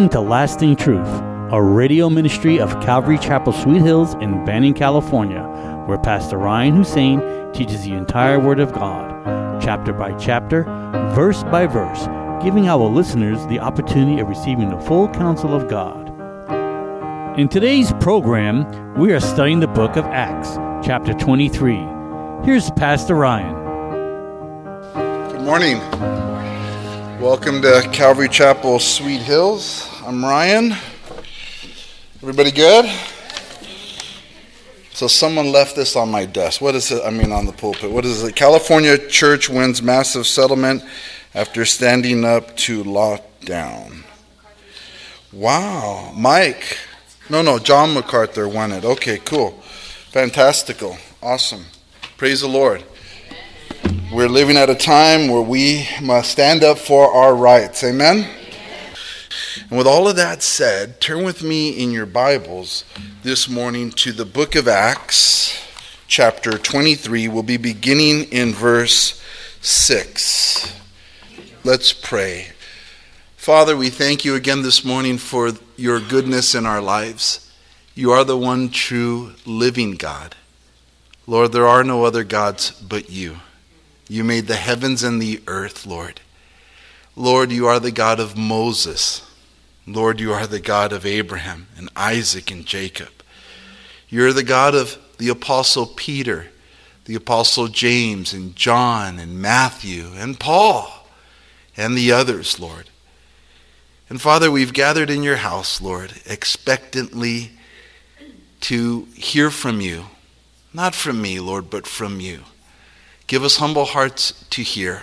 Welcome to Lasting Truth, a radio ministry of Calvary Chapel Sweet Hills in Banning, California, where Pastor Ryan Hussein teaches the entire Word of God, chapter by chapter, verse by verse, giving our listeners the opportunity of receiving the full counsel of God. In today's program, we are studying the book of Acts, chapter 23. Here's Pastor Ryan. Good morning. Welcome to Calvary Chapel Sweet Hills. I'm Ryan. Everybody good? So someone left this on my desk. What is it? I mean, on the pulpit. What is it? California church wins massive settlement after standing up to lockdown. Wow. Mike. No, no, John MacArthur won it. Okay, cool. Fantastical. Awesome. Praise the Lord. We're living at a time where we must stand up for our rights. Amen? And with all of that said, turn with me in your Bibles this morning to the book of Acts, chapter 23. We'll be beginning in verse 6. Let's pray. Father, we thank you again this morning for your goodness in our lives. You are the one true living God. Lord, there are no other gods but you. You made the heavens and the earth, Lord. Lord, you are the God of Moses. Lord, you are the God of Abraham and Isaac and Jacob. You're the God of the Apostle Peter, the Apostle James and John and Matthew and Paul and the others, Lord. And Father, we've gathered in your house, Lord, expectantly to hear from you. Not from me, Lord, but from you. Give us humble hearts to hear.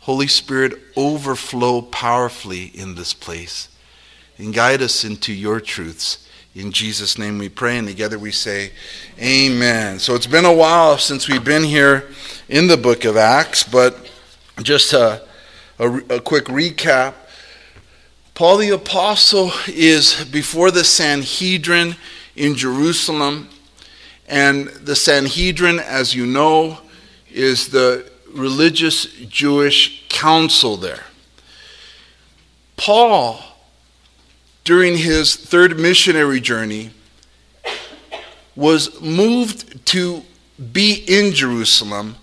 Holy Spirit, overflow powerfully in this place and guide us into your truths. In Jesus' name we pray, and together we say, Amen. So it's been a while since we've been here in the book of Acts, but just a, a, a quick recap. Paul the Apostle is before the Sanhedrin in Jerusalem, and the Sanhedrin, as you know, is the religious Jewish council there. Paul, during his third missionary journey, was moved to be in Jerusalem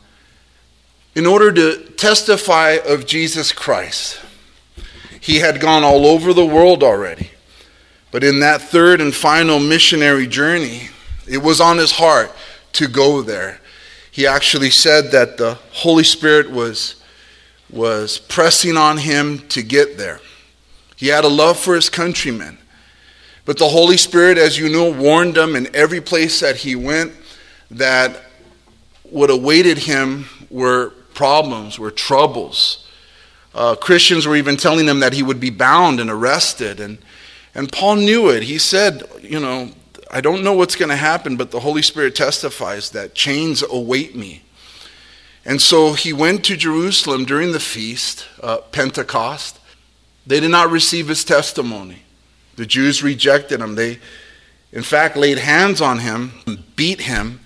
in order to testify of Jesus Christ. He had gone all over the world already, but in that third and final missionary journey, it was on his heart to go there he actually said that the Holy Spirit was, was pressing on him to get there. He had a love for his countrymen. But the Holy Spirit, as you know, warned him in every place that he went that what awaited him were problems, were troubles. Uh, Christians were even telling him that he would be bound and arrested. And, and Paul knew it. He said, you know, I don't know what's going to happen, but the Holy Spirit testifies that chains await me. And so he went to Jerusalem during the feast, uh, Pentecost. They did not receive his testimony. The Jews rejected him. They, in fact, laid hands on him, beat him,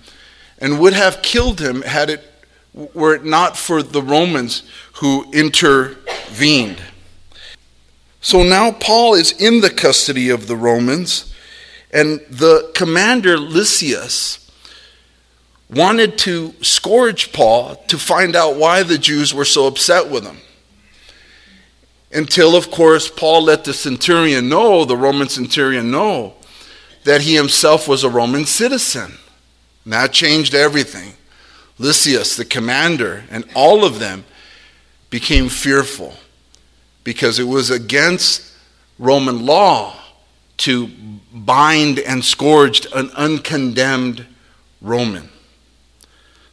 and would have killed him had it were it not for the Romans who intervened. So now Paul is in the custody of the Romans. And the commander, Lysias, wanted to scourge Paul to find out why the Jews were so upset with him. Until, of course, Paul let the centurion know, the Roman centurion know, that he himself was a Roman citizen. And that changed everything. Lysias, the commander, and all of them became fearful because it was against Roman law to bind and scourged an uncondemned Roman.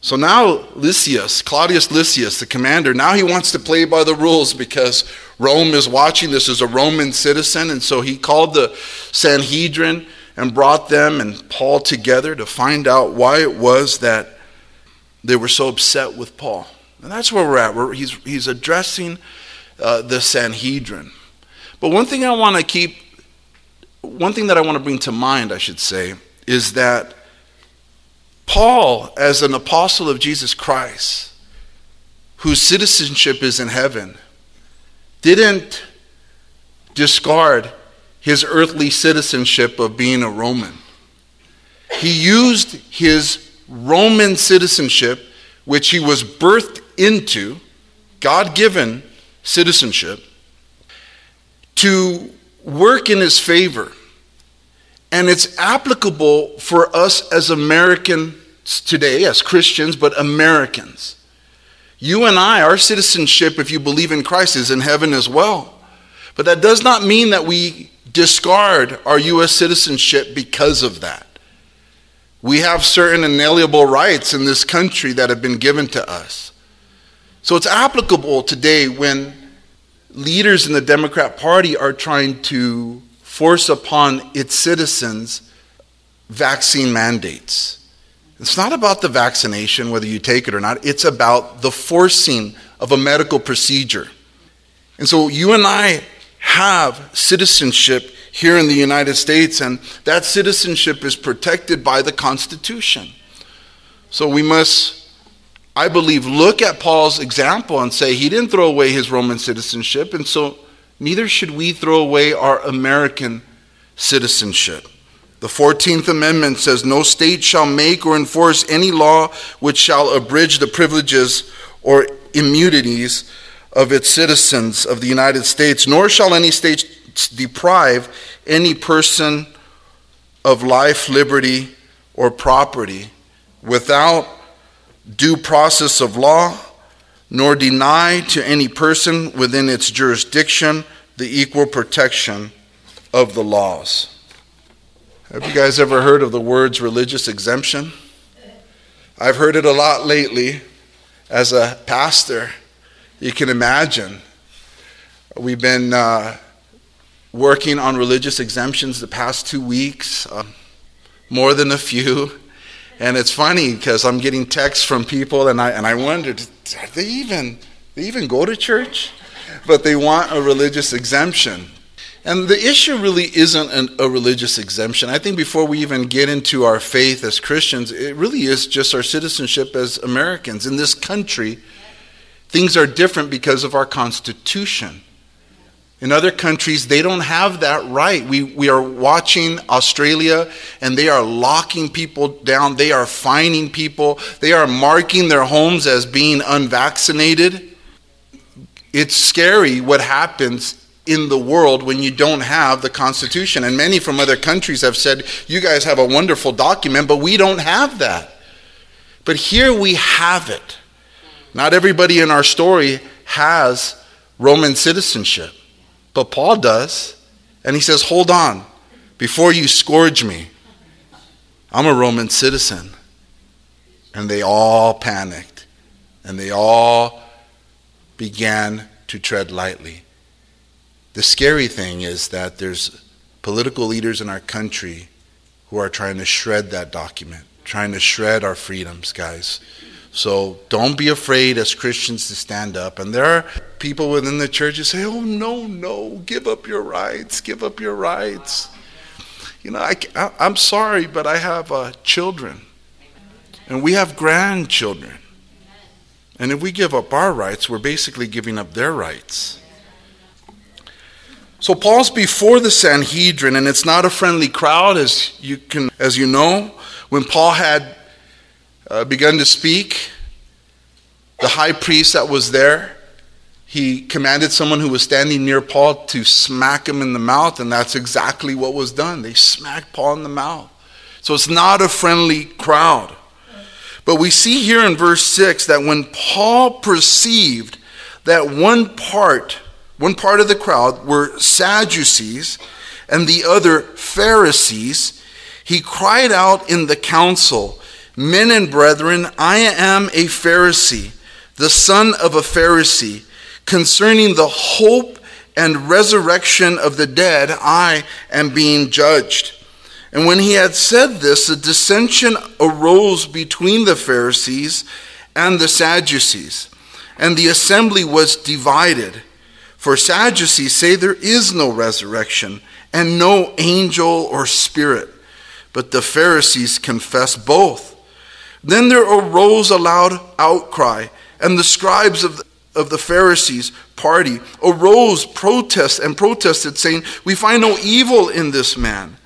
So now Lysias, Claudius Lysias, the commander, now he wants to play by the rules because Rome is watching. This is a Roman citizen. And so he called the Sanhedrin and brought them and Paul together to find out why it was that they were so upset with Paul. And that's where we're at. We're, he's, he's addressing uh, the Sanhedrin. But one thing I want to keep one thing that I want to bring to mind, I should say, is that Paul, as an apostle of Jesus Christ, whose citizenship is in heaven, didn't discard his earthly citizenship of being a Roman. He used his Roman citizenship, which he was birthed into, God given citizenship, to work in his favor. And it's applicable for us as Americans today, as Christians, but Americans. You and I, our citizenship, if you believe in Christ, is in heaven as well. But that does not mean that we discard our U.S. citizenship because of that. We have certain inalienable rights in this country that have been given to us. So it's applicable today when leaders in the Democrat Party are trying to force upon its citizens vaccine mandates. It's not about the vaccination, whether you take it or not, it's about the forcing of a medical procedure. And so you and I have citizenship here in the United States, and that citizenship is protected by the Constitution. So we must, I believe, look at Paul's example and say he didn't throw away his Roman citizenship, and so neither should we throw away our American citizenship. The 14th Amendment says, No state shall make or enforce any law which shall abridge the privileges or immunities of its citizens of the United States, nor shall any state deprive any person of life, liberty, or property without due process of law, nor deny to any person within its jurisdiction the equal protection of the laws. Have you guys ever heard of the words religious exemption? I've heard it a lot lately as a pastor. You can imagine. We've been uh, working on religious exemptions the past two weeks, uh, more than a few. And it's funny because I'm getting texts from people, and I, and I wondered, they even, they even go to church? But they want a religious exemption. And the issue really isn't an, a religious exemption. I think before we even get into our faith as Christians, it really is just our citizenship as Americans. In this country, things are different because of our Constitution. In other countries, they don't have that right. We, we are watching Australia and they are locking people down. They are fining people. They are marking their homes as being unvaccinated. It's scary what happens in the world when you don't have the Constitution. And many from other countries have said, You guys have a wonderful document, but we don't have that. But here we have it. Not everybody in our story has Roman citizenship. But Paul does. And he says, Hold on, before you scourge me, I'm a Roman citizen. And they all panicked. And they all began to tread lightly. The scary thing is that there's political leaders in our country who are trying to shred that document, trying to shred our freedoms, guys. So don't be afraid as Christians to stand up. And there are people within the church who say, oh, no, no, give up your rights, give up your rights. You know, I, am sorry, but I have uh, children, and we have grandchildren. And if we give up our rights, we're basically giving up their rights. So Paul's before the Sanhedrin, and it's not a friendly crowd, as you can, as you know. When Paul had uh, begun to speak, the high priest that was there, he commanded someone who was standing near Paul to smack him in the mouth, and that's exactly what was done. They smacked Paul in the mouth. So it's not a friendly crowd. But we see here in verse 6 that when Paul perceived that one part, one part of the crowd were Sadducees and the other Pharisees, he cried out in the council Men and brethren, I am a Pharisee, the son of a Pharisee. Concerning the hope and resurrection of the dead, I am being judged. And when he had said this, a dissension arose between the Pharisees and the Sadducees, and the assembly was divided. For Sadducees say there is no resurrection, and no angel or spirit, but the Pharisees confess both. Then there arose a loud outcry, and the scribes of of the Pharisees' party arose, protest and protested, saying, We find no evil in this man.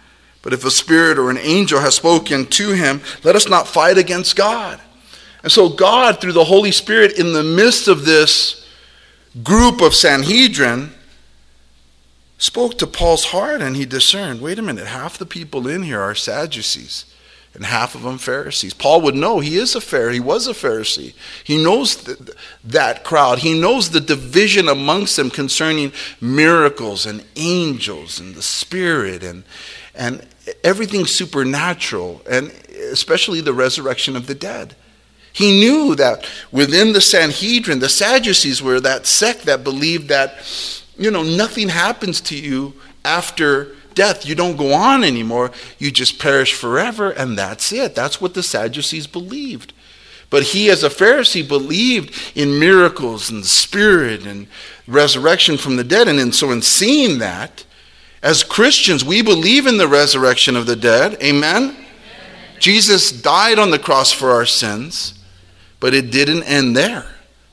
But if a spirit or an angel has spoken to him, let us not fight against God. And so, God, through the Holy Spirit, in the midst of this group of Sanhedrin, spoke to Paul's heart and he discerned wait a minute, half the people in here are Sadducees and half of them Pharisees. Paul would know he is a Pharisee, he was a Pharisee. He knows th- that crowd, he knows the division amongst them concerning miracles and angels and the Spirit and, and everything supernatural, and especially the resurrection of the dead. He knew that within the Sanhedrin, the Sadducees were that sect that believed that, you know, nothing happens to you after death. You don't go on anymore. You just perish forever, and that's it. That's what the Sadducees believed. But he, as a Pharisee, believed in miracles and the Spirit and resurrection from the dead. And in, so, in seeing that, as Christians, we believe in the resurrection of the dead. Amen? Amen? Jesus died on the cross for our sins, but it didn't end there.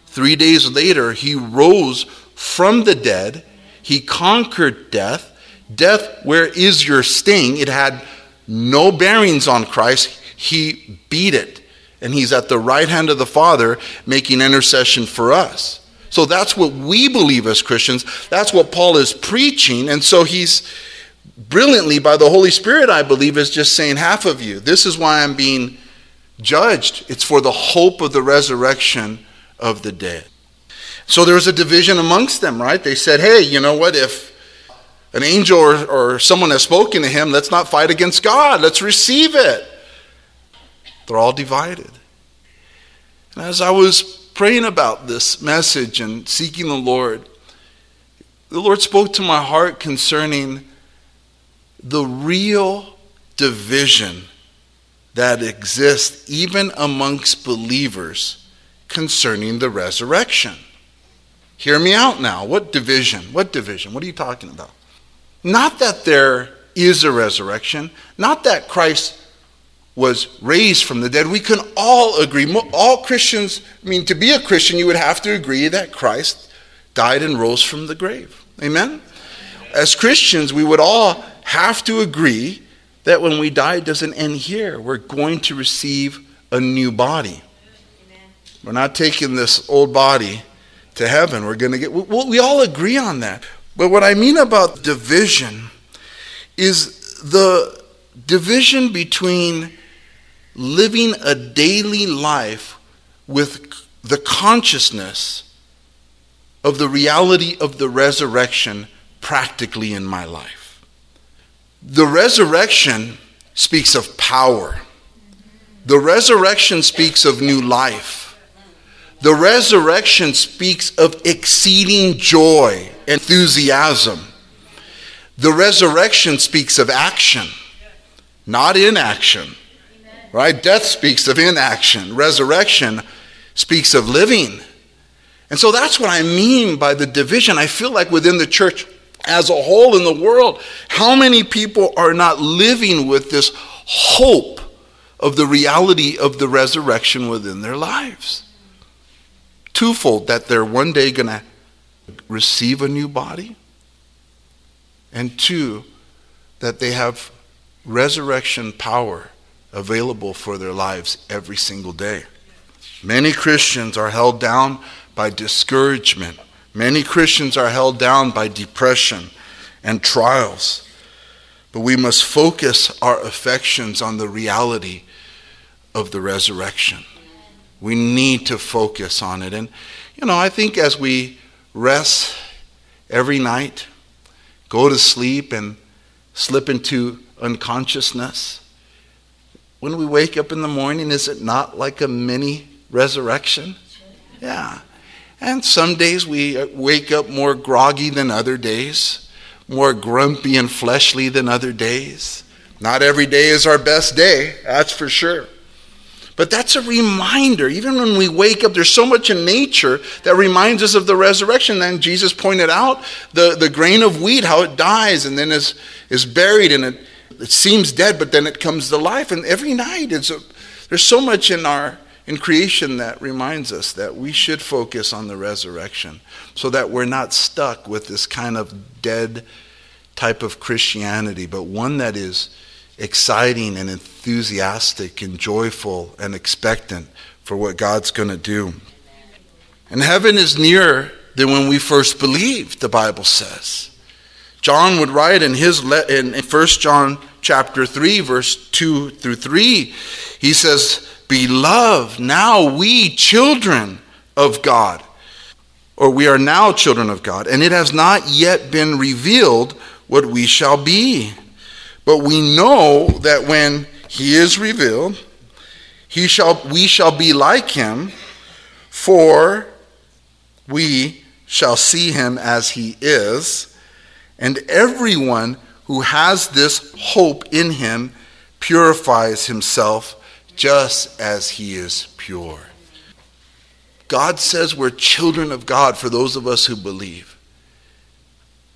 Three days later, he rose from the dead. He conquered death. Death, where is your sting? It had no bearings on Christ. He beat it. And he's at the right hand of the Father making intercession for us. So that's what we believe as Christians. That's what Paul is preaching. And so he's brilliantly, by the Holy Spirit, I believe, is just saying, half of you, this is why I'm being judged. It's for the hope of the resurrection of the dead. So there was a division amongst them, right? They said, hey, you know what? If an angel or, or someone has spoken to him, let's not fight against God. Let's receive it. They're all divided. And as I was praying about this message and seeking the Lord, the Lord spoke to my heart concerning the real division that exists even amongst believers concerning the resurrection. Hear me out now. What division? What division? What are you talking about? Not that there is a resurrection, not that Christ was raised from the dead. We can all agree, all Christians, I mean, to be a Christian, you would have to agree that Christ died and rose from the grave. Amen? As Christians, we would all have to agree that when we die, it doesn't end here. We're going to receive a new body. Amen. We're not taking this old body to heaven. We're going to get, we, we all agree on that. But what I mean about division is the division between living a daily life with the consciousness of the reality of the resurrection practically in my life. The resurrection speaks of power. The resurrection speaks of new life. The resurrection speaks of exceeding joy, enthusiasm. The resurrection speaks of action, not inaction. Right? Death speaks of inaction, resurrection speaks of living. And so that's what I mean by the division. I feel like within the church as a whole in the world, how many people are not living with this hope of the reality of the resurrection within their lives? Twofold that they're one day going to receive a new body, and two, that they have resurrection power available for their lives every single day. Many Christians are held down by discouragement. Many Christians are held down by depression and trials. But we must focus our affections on the reality of the resurrection. We need to focus on it. And, you know, I think as we rest every night, go to sleep, and slip into unconsciousness, when we wake up in the morning, is it not like a mini resurrection? Yeah. And some days we uh, wake up more groggy than other days, more grumpy and fleshly than other days. Not every day is our best day, that's for sure. But that's a reminder. Even when we wake up, there's so much in nature that reminds us of the resurrection. Then Jesus pointed out the, the grain of wheat, how it dies and then is, is buried and it it seems dead, but then it comes to life. And every night, it's a, there's so much in our in creation that reminds us that we should focus on the resurrection so that we're not stuck with this kind of dead type of Christianity, but one that is exciting and enthusiastic and joyful and expectant for what God's going to do. And heaven is nearer than when we first believed, the Bible says. John would write in his in 1 John chapter 3 verse 2 through 3 he says beloved now we children of God or we are now children of God and it has not yet been revealed what we shall be. But we know that when he is revealed he shall we shall be like him for we shall see him as he is and everyone who has this hope in him purifies himself just as he is pure. God says we're children of God for those of us who believe.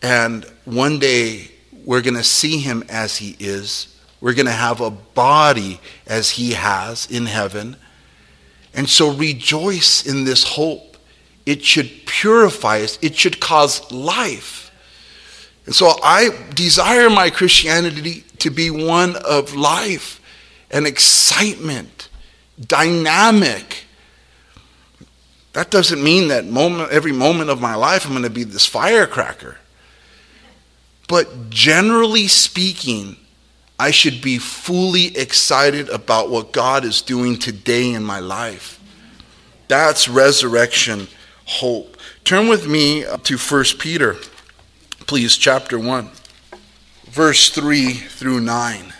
And one day we're going to see him as he is. We're going to have a body as he has in heaven. And so rejoice in this hope. It should purify us, it should cause life. And so I desire my Christianity to be one of life and excitement, dynamic. That doesn't mean that moment, every moment of my life I'm going to be this firecracker. But generally speaking, I should be fully excited about what God is doing today in my life. That's resurrection hope. Turn with me to 1 Peter please, chapter 1, verse 3 through 9.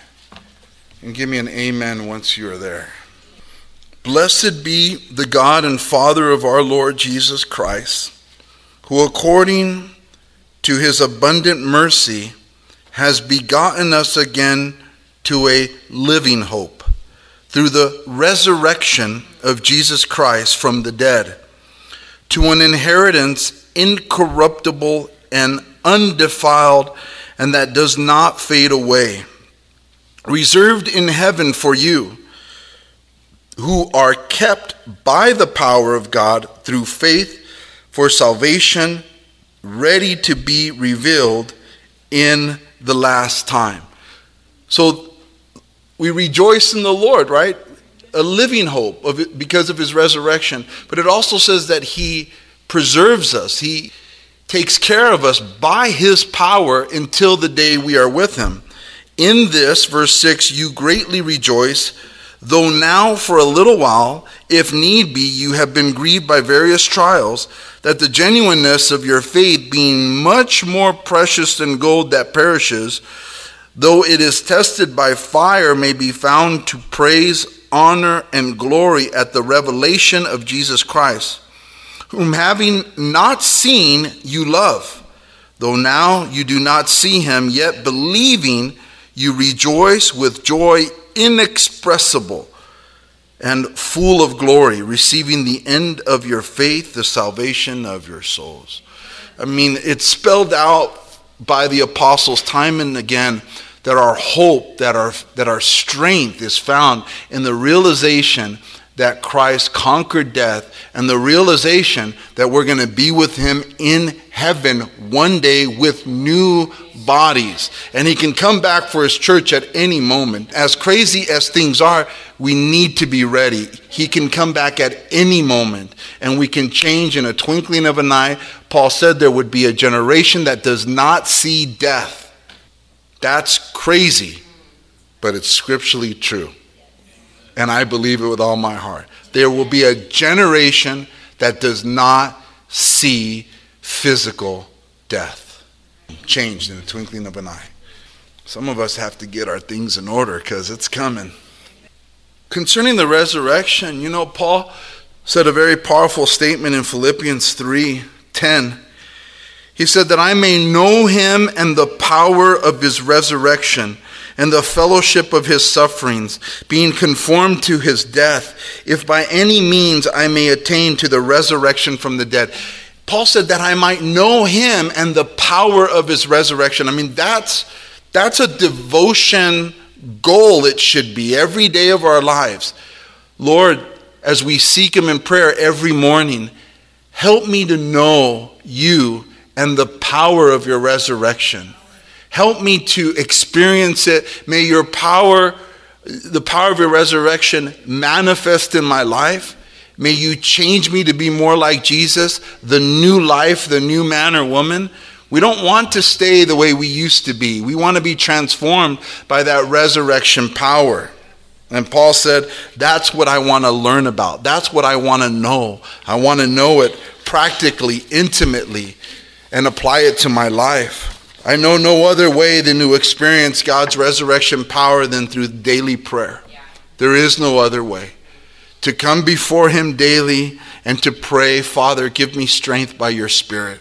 And give me an amen once you are there. Blessed be the God and Father of our Lord Jesus Christ, who according to his abundant mercy has begotten us again to a living hope through the resurrection of Jesus Christ from the dead, to an inheritance incorruptible and undefiled, and that does not fade away, reserved in heaven for you, who are kept by the power of God through faith for salvation, ready to be revealed in the last time. So we rejoice in the Lord, right? A living hope of it because of his resurrection. But it also says that he preserves us. He takes care of us by his power until the day we are with him. In this, verse 6, you greatly rejoice, though now for a little while, if need be, you have been grieved by various trials, that the genuineness of your faith, being much more precious than gold that perishes, though it is tested by fire, may be found to praise, honor, and glory at the revelation of Jesus Christ whom having not seen you love. Though now you do not see him, yet believing you rejoice with joy inexpressible and full of glory, receiving the end of your faith, the salvation of your souls. I mean, it's spelled out by the apostles time and again that our hope, that our, that our strength is found in the realization that Christ conquered death and the realization that we're going to be with him in heaven one day with new bodies. And he can come back for his church at any moment. As crazy as things are, we need to be ready. He can come back at any moment and we can change in a twinkling of an eye. Paul said there would be a generation that does not see death. That's crazy, but it's scripturally true and I believe it with all my heart. There will be a generation that does not see physical death. Changed in the twinkling of an eye. Some of us have to get our things in order because it's coming. Concerning the resurrection, you know, Paul said a very powerful statement in Philippians 3 10. He said that I may know him and the power of his resurrection and the fellowship of his sufferings, being conformed to his death, if by any means I may attain to the resurrection from the dead. Paul said that I might know him and the power of his resurrection. I mean, that's, that's a devotion goal, it should be, every day of our lives. Lord, as we seek Him in prayer every morning, help me to know you and the power of your resurrection. Help me to experience it. May your power, the power of your resurrection, manifest in my life. May you change me to be more like Jesus, the new life, the new man or woman. We don't want to stay the way we used to be. We want to be transformed by that resurrection power. And Paul said, That's what I want to learn about. That's what I want to know. I want to know it practically, intimately, and apply it to my life. I know no other way than to experience God's resurrection power than through daily prayer. There is no other way. To come before Him daily and to pray, Father, give me strength by your Spirit.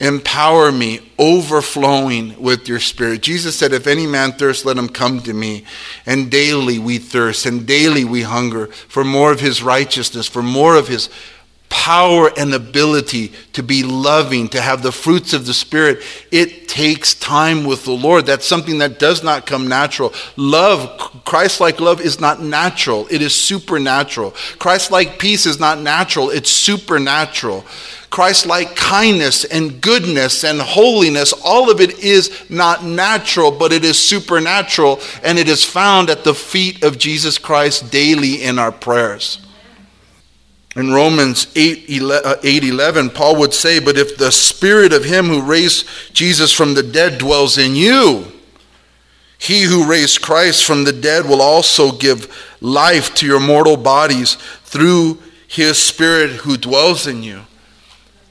Empower me, overflowing with your spirit. Jesus said, If any man thirst, let him come to me. And daily we thirst, and daily we hunger for more of his righteousness, for more of his power and ability to be loving, to have the fruits of the Spirit. It takes time with the Lord. That's something that does not come natural. Love, Christ like love, is not natural, it is supernatural. Christ like peace is not natural, it's supernatural. Christ like kindness and goodness and holiness, all of it is not natural, but it is supernatural, and it is found at the feet of Jesus Christ daily in our prayers. In Romans uh, 8 11, Paul would say, But if the spirit of him who raised Jesus from the dead dwells in you, he who raised Christ from the dead will also give life to your mortal bodies through his spirit who dwells in you.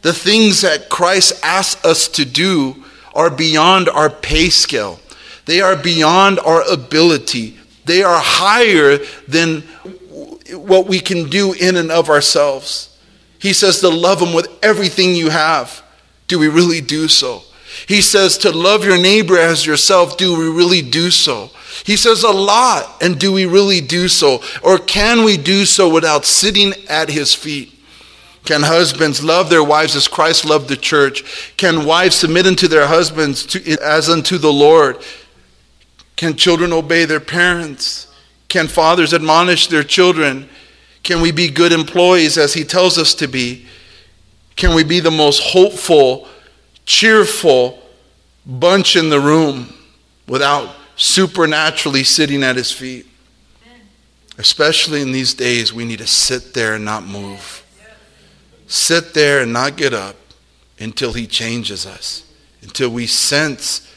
The things that Christ asks us to do are beyond our pay scale, they are beyond our ability, they are higher than what we can do in and of ourselves. He says to love Him with everything you have. Do we really do so? He says to love your neighbor as yourself. Do we really do so? He says a lot, and do we really do so? Or can we do so without sitting at His feet? Can husbands love their wives as Christ loved the church? Can wives submit unto their husbands to, as unto the Lord? Can children obey their parents? Can fathers admonish their children? Can we be good employees as he tells us to be? Can we be the most hopeful, cheerful bunch in the room without supernaturally sitting at his feet? Especially in these days, we need to sit there and not move sit there and not get up until He changes us, until we sense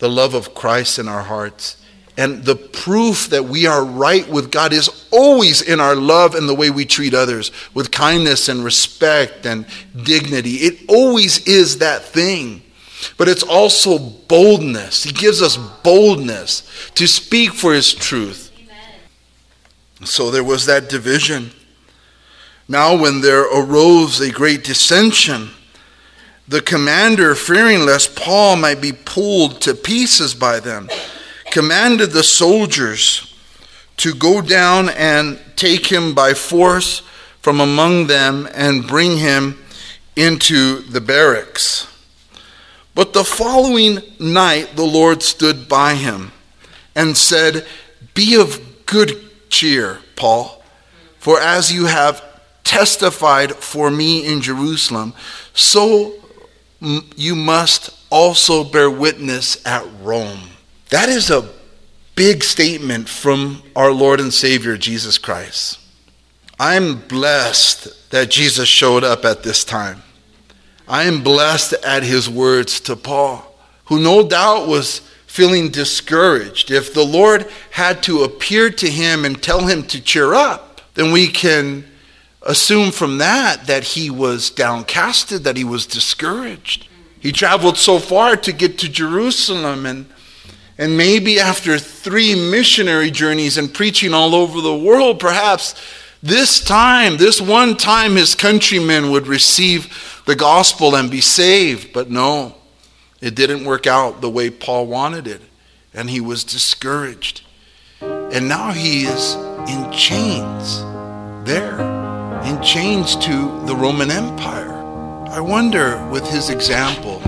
the love of Christ in our hearts. And the proof that we are right with God is always in our love and the way we treat others with kindness and respect and dignity. It always is that thing. But it's also boldness. He gives us boldness to speak for His truth. Amen. So there was that division. Now, when there arose a great dissension, the commander, fearing lest Paul might be pulled to pieces by them, commanded the soldiers to go down and take him by force from among them and bring him into the barracks. But the following night the Lord stood by him and said, Be of good cheer, Paul, for as you have testified for me in Jerusalem, so you must also bear witness at Rome. That is a big statement from our Lord and Savior Jesus Christ. I'm blessed that Jesus showed up at this time. I am blessed at his words to Paul, who no doubt was feeling discouraged. If the Lord had to appear to him and tell him to cheer up, then we can assume from that that he was downcasted, that he was discouraged. He traveled so far to get to Jerusalem, and, and maybe after three missionary journeys and preaching all over the world, perhaps this time, this one time, his countrymen would receive the gospel and be saved. But no, it didn't work out the way Paul wanted it, and he was discouraged. And now he is in chains there in chains to the Roman Empire. I wonder, with his example,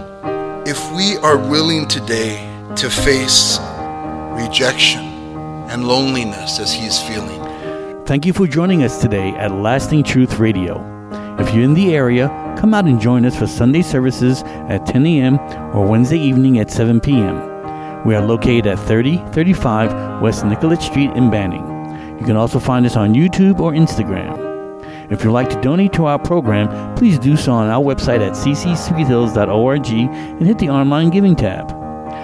if we are willing today to face rejection and loneliness as he is feeling, Thank you for joining us today at Lasting Truth Radio. If you're in the area, come out and join us for Sunday services at 10 a.m. or Wednesday evening at 7 p.m. We are located at 3035 West Nicollet Street in Banning. You can also find us on YouTube or Instagram. If you'd like to donate to our program, please do so on our website at ccsweethills.org and hit the online giving tab.